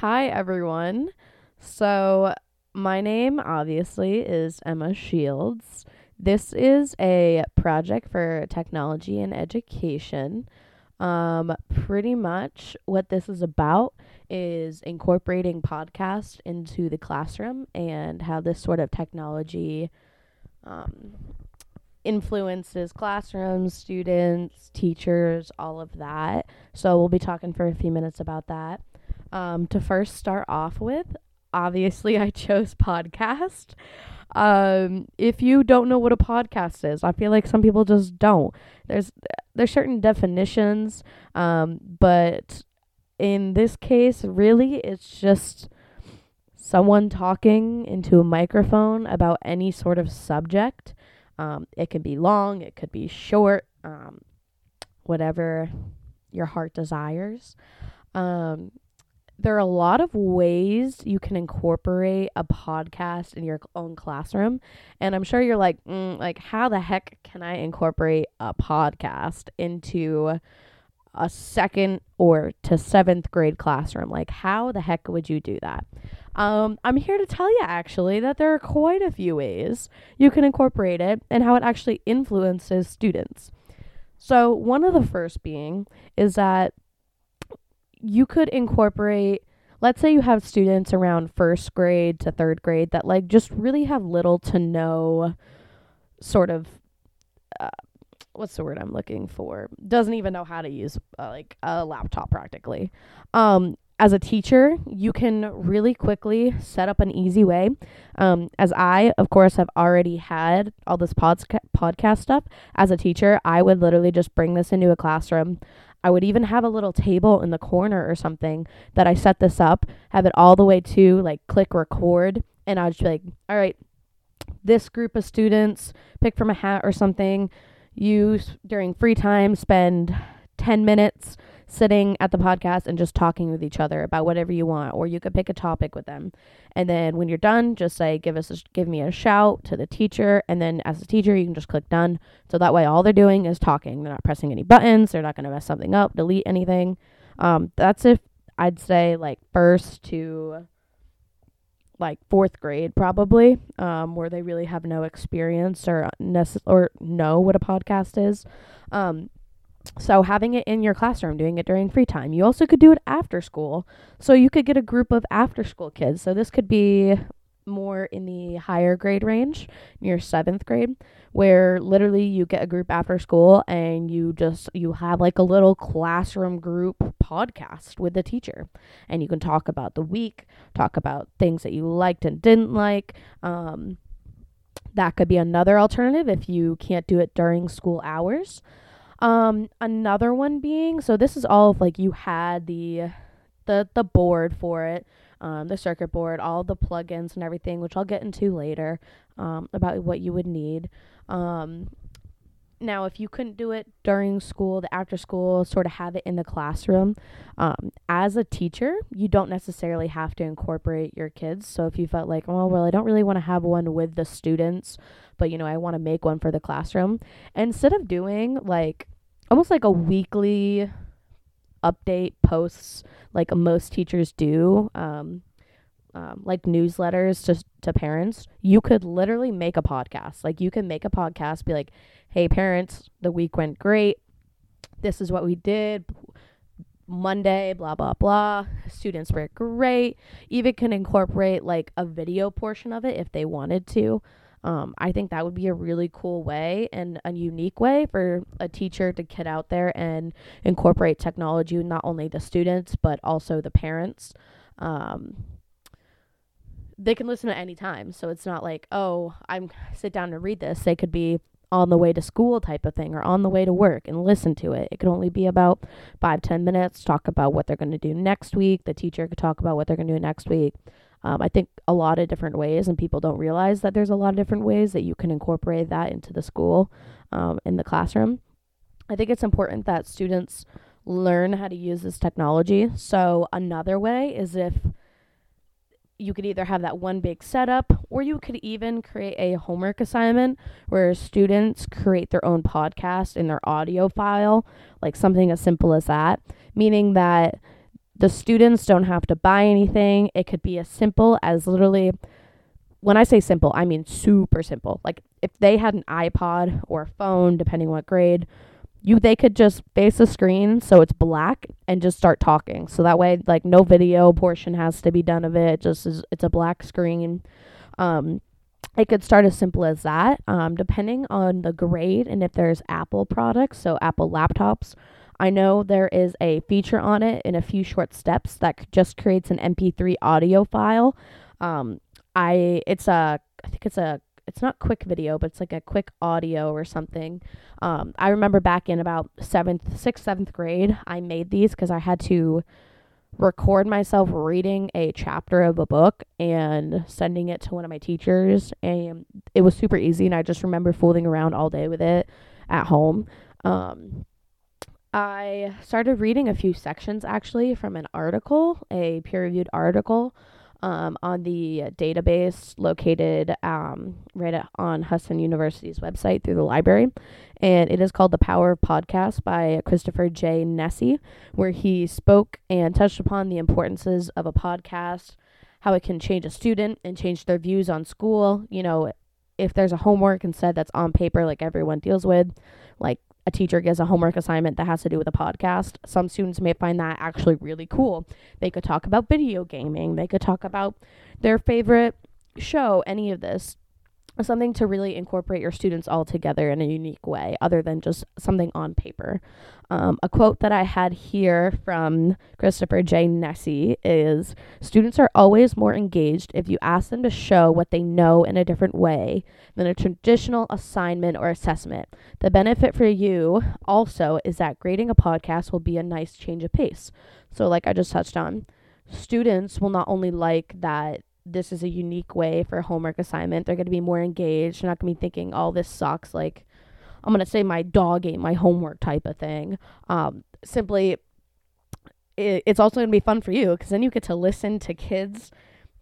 Hi, everyone. So, my name obviously is Emma Shields. This is a project for technology and education. Um, pretty much what this is about is incorporating podcast into the classroom and how this sort of technology um, influences classrooms, students, teachers, all of that. So we'll be talking for a few minutes about that. Um, to first start off with, obviously I chose podcast. Um, if you don't know what a podcast is, I feel like some people just don't. There's there's certain definitions, um, but in this case, really, it's just someone talking into a microphone about any sort of subject. Um, it can be long, it could be short, um, whatever your heart desires. Um, there are a lot of ways you can incorporate a podcast in your own classroom. And i'm sure you're like mm, like how the heck can i incorporate a podcast into a second or to seventh grade classroom? Like how the heck would you do that? Um, i'm here to tell you actually that there are quite a few ways you can incorporate it and how it actually influences students. So one of the first being is that you could incorporate let's say you have students around first grade to third grade that like just really have little to no sort of uh, what's the word i'm looking for? Doesn't even know how to use uh, like a laptop practically. Um as a teacher, you can really quickly set up an easy way. Um, as I, of course, have already had all this podca- podcast stuff, as a teacher, I would literally just bring this into a classroom. I would even have a little table in the corner or something that I set this up, have it all the way to like click record, and I'd just be like, all right, this group of students, pick from a hat or something, you during free time spend 10 minutes sitting at the podcast and just talking with each other about whatever you want or you could pick a topic with them. And then when you're done just say give us a, give me a shout to the teacher. And then as a teacher you can just click done. So that way all they're doing is talking. They're not pressing any buttons. They're not going to mess something up delete anything. Um, that's if i'd say like first to like fourth grade probably um, where they really have no experience or necess- or know what a podcast is. Um, so having it in your classroom, doing it during free time. You also could do it after school. So you could get a group of after school kids. So this could be more in the higher grade range, near seventh grade, where literally you get a group after school and you just you have like a little classroom group podcast with the teacher, and you can talk about the week, talk about things that you liked and didn't like. Um, that could be another alternative if you can't do it during school hours. Um, another one being so this is all of like you had the the the board for it, um, the circuit board, all the plugins and everything, which I'll get into later, um, about what you would need. Um, now, if you couldn't do it during school, the after school, sort of have it in the classroom. Um, as a teacher, you don't necessarily have to incorporate your kids. So if you felt like, oh, well, I don't really want to have one with the students, but you know, I want to make one for the classroom, instead of doing like almost like a weekly update posts like most teachers do. Um, um, like newsletters to to parents, you could literally make a podcast. Like you can make a podcast, be like, "Hey parents, the week went great. This is what we did. Monday, blah blah blah. Students were great. Even can incorporate like a video portion of it if they wanted to. Um, I think that would be a really cool way and a unique way for a teacher to get out there and incorporate technology, not only the students, but also the parents. Um, they can listen at any time. So it's not like, oh, I'm sit down and read this. They could be on the way to school type of thing or on the way to work and listen to it. It could only be about five, ten minutes, talk about what they're going to do next week. The teacher could talk about what they're going to do next week. Um, I think a lot of different ways, and people don't realize that there's a lot of different ways that you can incorporate that into the school, um, in the classroom. I think it's important that students learn how to use this technology. So, another way is if you could either have that one big setup or you could even create a homework assignment where students create their own podcast in their audio file, like something as simple as that, meaning that the students don't have to buy anything. It could be as simple as literally when I say simple, I mean super simple. Like if they had an iPod or a phone, depending what grade, you they could just face the screen so it's black and just start talking. So that way like no video portion has to be done of it. Just is, it's a black screen. Um it could start as simple as that, um, depending on the grade and if there's Apple products, so Apple laptops. I know there is a feature on it in a few short steps that just creates an MP3 audio file. Um, I it's a I think it's a it's not quick video, but it's like a quick audio or something. Um, I remember back in about seventh, sixth, seventh grade, I made these because I had to record myself reading a chapter of a book and sending it to one of my teachers and it was super easy and I just remember fooling around all day with it at home. Um, I started reading a few sections actually from an article, a peer reviewed article um, on the database located um, right at, on Hudson University's website through the library. And it is called The Power of Podcast by Christopher J. Nesi, where he spoke and touched upon the importances of a podcast, how it can change a student and change their views on school. You know, if there's a homework instead that's on paper, like everyone deals with, like a teacher gives a homework assignment that has to do with a podcast. Some students may find that actually really cool. They could talk about video gaming, they could talk about their favorite show, any of this something to really incorporate your students all together in a unique way other than just something on paper. Um, a quote that I had here from Christopher J. Nesi is Students are always more engaged if you ask them to show what they know in a different way than a traditional assignment or assessment. The benefit for you also is that grading a podcast will be a nice change of pace. So, like I just touched on, students will not only like that this is a unique way for a homework assignment. They're going to be more engaged. They're not going to be thinking, "Oh, this sucks." Like, I'm going to say my dog ate my homework type of thing. Um, simply, it, it's also going to be fun for you because then you get to listen to kids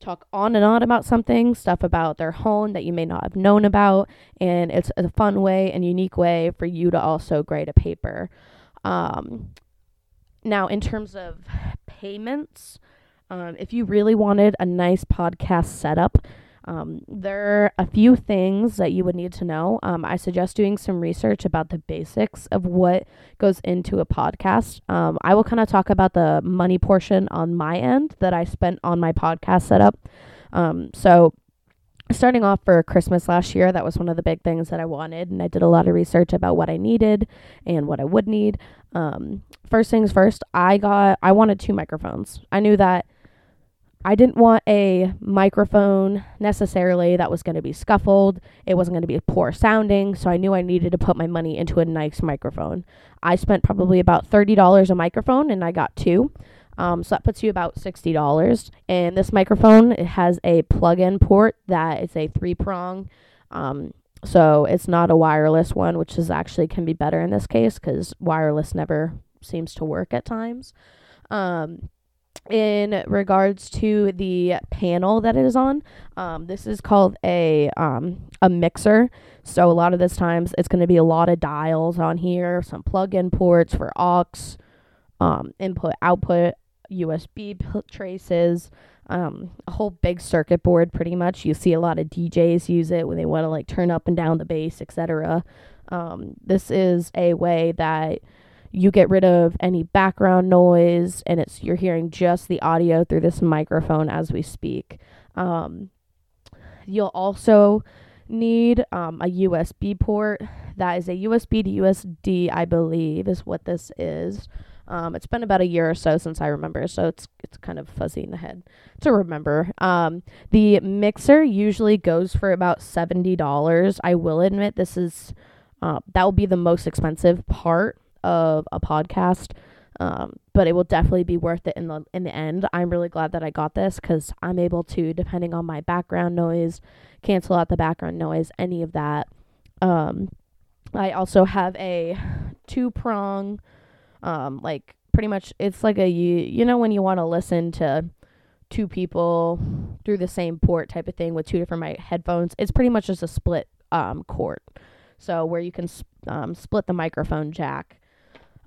talk on and on about something, stuff about their home that you may not have known about, and it's a fun way and unique way for you to also grade a paper. Um, now, in terms of payments, um, if you really wanted a nice podcast setup, um, there are a few things that you would need to know. Um, I suggest doing some research about the basics of what goes into a podcast. Um, I will kind of talk about the money portion on my end that I spent on my podcast setup. Um, so, starting off for Christmas last year, that was one of the big things that I wanted, and I did a lot of research about what I needed and what I would need. Um, first things first, I got I wanted two microphones. I knew that I didn't want a microphone necessarily that was going to be scuffled. It wasn't going to be poor sounding, so I knew I needed to put my money into a nice microphone. I spent probably about $30 a microphone and I got two. Um, so that puts you about $60. And this microphone it has a plug-in port that is a three-prong. Um, so it's not a wireless one, which is actually can be better in this case because wireless never seems to work at times. Um, in regards to the panel that it is on. Um, this is called a um, a mixer. So a lot of this times it's going to be a lot of dials on here, some plug-in ports for aux, um, input output, USB p- traces, um, a whole big circuit board. Pretty much, you see a lot of DJs use it when they want to like turn up and down the bass, etc. Um, this is a way that you get rid of any background noise and it's you're hearing just the audio through this microphone as we speak um, you'll also need um, a usb port that is a usb to usd i believe is what this is um, it's been about a year or so since I remember, so it's it's kind of fuzzy in the head to remember. Um, the mixer usually goes for about seventy dollars. I will admit this is uh, that will be the most expensive part of a podcast. Um, but it will definitely be worth it in the in the end. I'm really glad that I got this because I'm able to, depending on my background noise, cancel out the background noise, any of that. Um, I also have a two prong, um, like pretty much it's like a you you know when you want to listen to two people through the same port type of thing with two different headphones. It's pretty much just a split um cord, so where you can um, split the microphone jack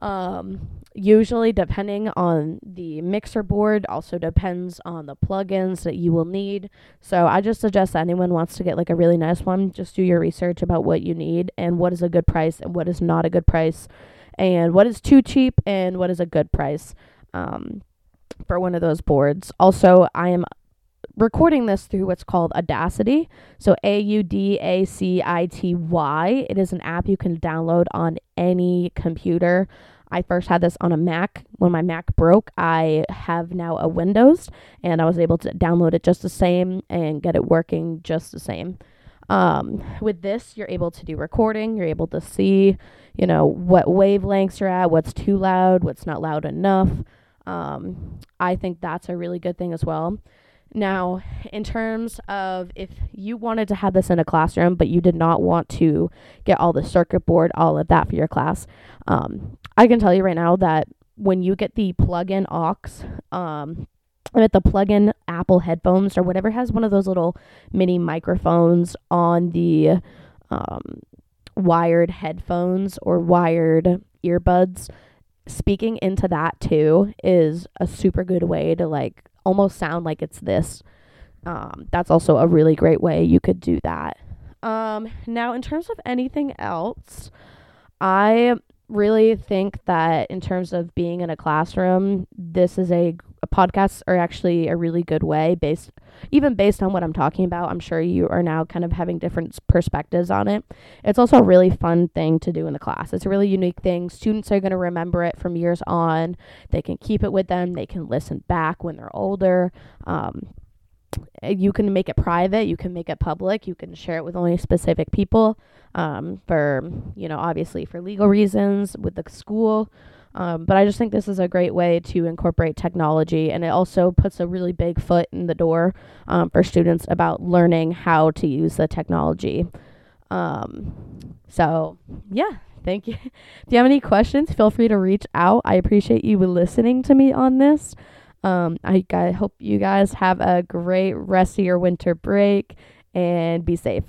Um, usually, depending on the mixer board, also depends on the plugins that you will need. So, I just suggest anyone wants to get like a really nice one, just do your research about what you need and what is a good price and what is not a good price, and what is too cheap and what is a good price. Um, for one of those boards. Also, I am recording this through what's called Audacity. So A U D A C I T Y. It is an app you can download on any computer. I first had this on a Mac. When my Mac broke, I have now a Windows and I was able to download it just the same and get it working just the same. Um, with this, you're able to do recording, you're able to see, you know, what wavelengths you're at, what's too loud, what's not loud enough. Um, I think that's a really good thing as well. Now, in terms of if you wanted to have this in a classroom, but you did not want to get all the circuit board, all of that for your class, um, I can tell you right now that when you get the plug-in aux, um, with the plug-in Apple headphones or whatever has one of those little mini microphones on the um, wired headphones or wired earbuds, speaking into that too is a super good way to like almost sound like it's this. Um, that's also a really great way you could do that. Um, now, in terms of anything else, I really think that in terms of being in a classroom, this is a, a podcasts are actually a really good way based even based on what I'm talking about. I'm sure you are now kind of having different perspectives on it. It's also a really fun thing to do in the class. It's a really unique thing. Students are going to remember it from years on. They can keep it with them. They can listen back when they're older. Um, you can make it private you can make it public you can share it with only specific people um, for you know obviously for legal reasons with the school. Um, but i just think this is a great way to incorporate technology and it also puts a really big foot in the door um, for students about learning how to use the technology. Um, so yeah thank you. If you have any questions feel free to reach out. I appreciate you listening to me on this um, I, I hope you guys have a great rest of your winter break and be safe.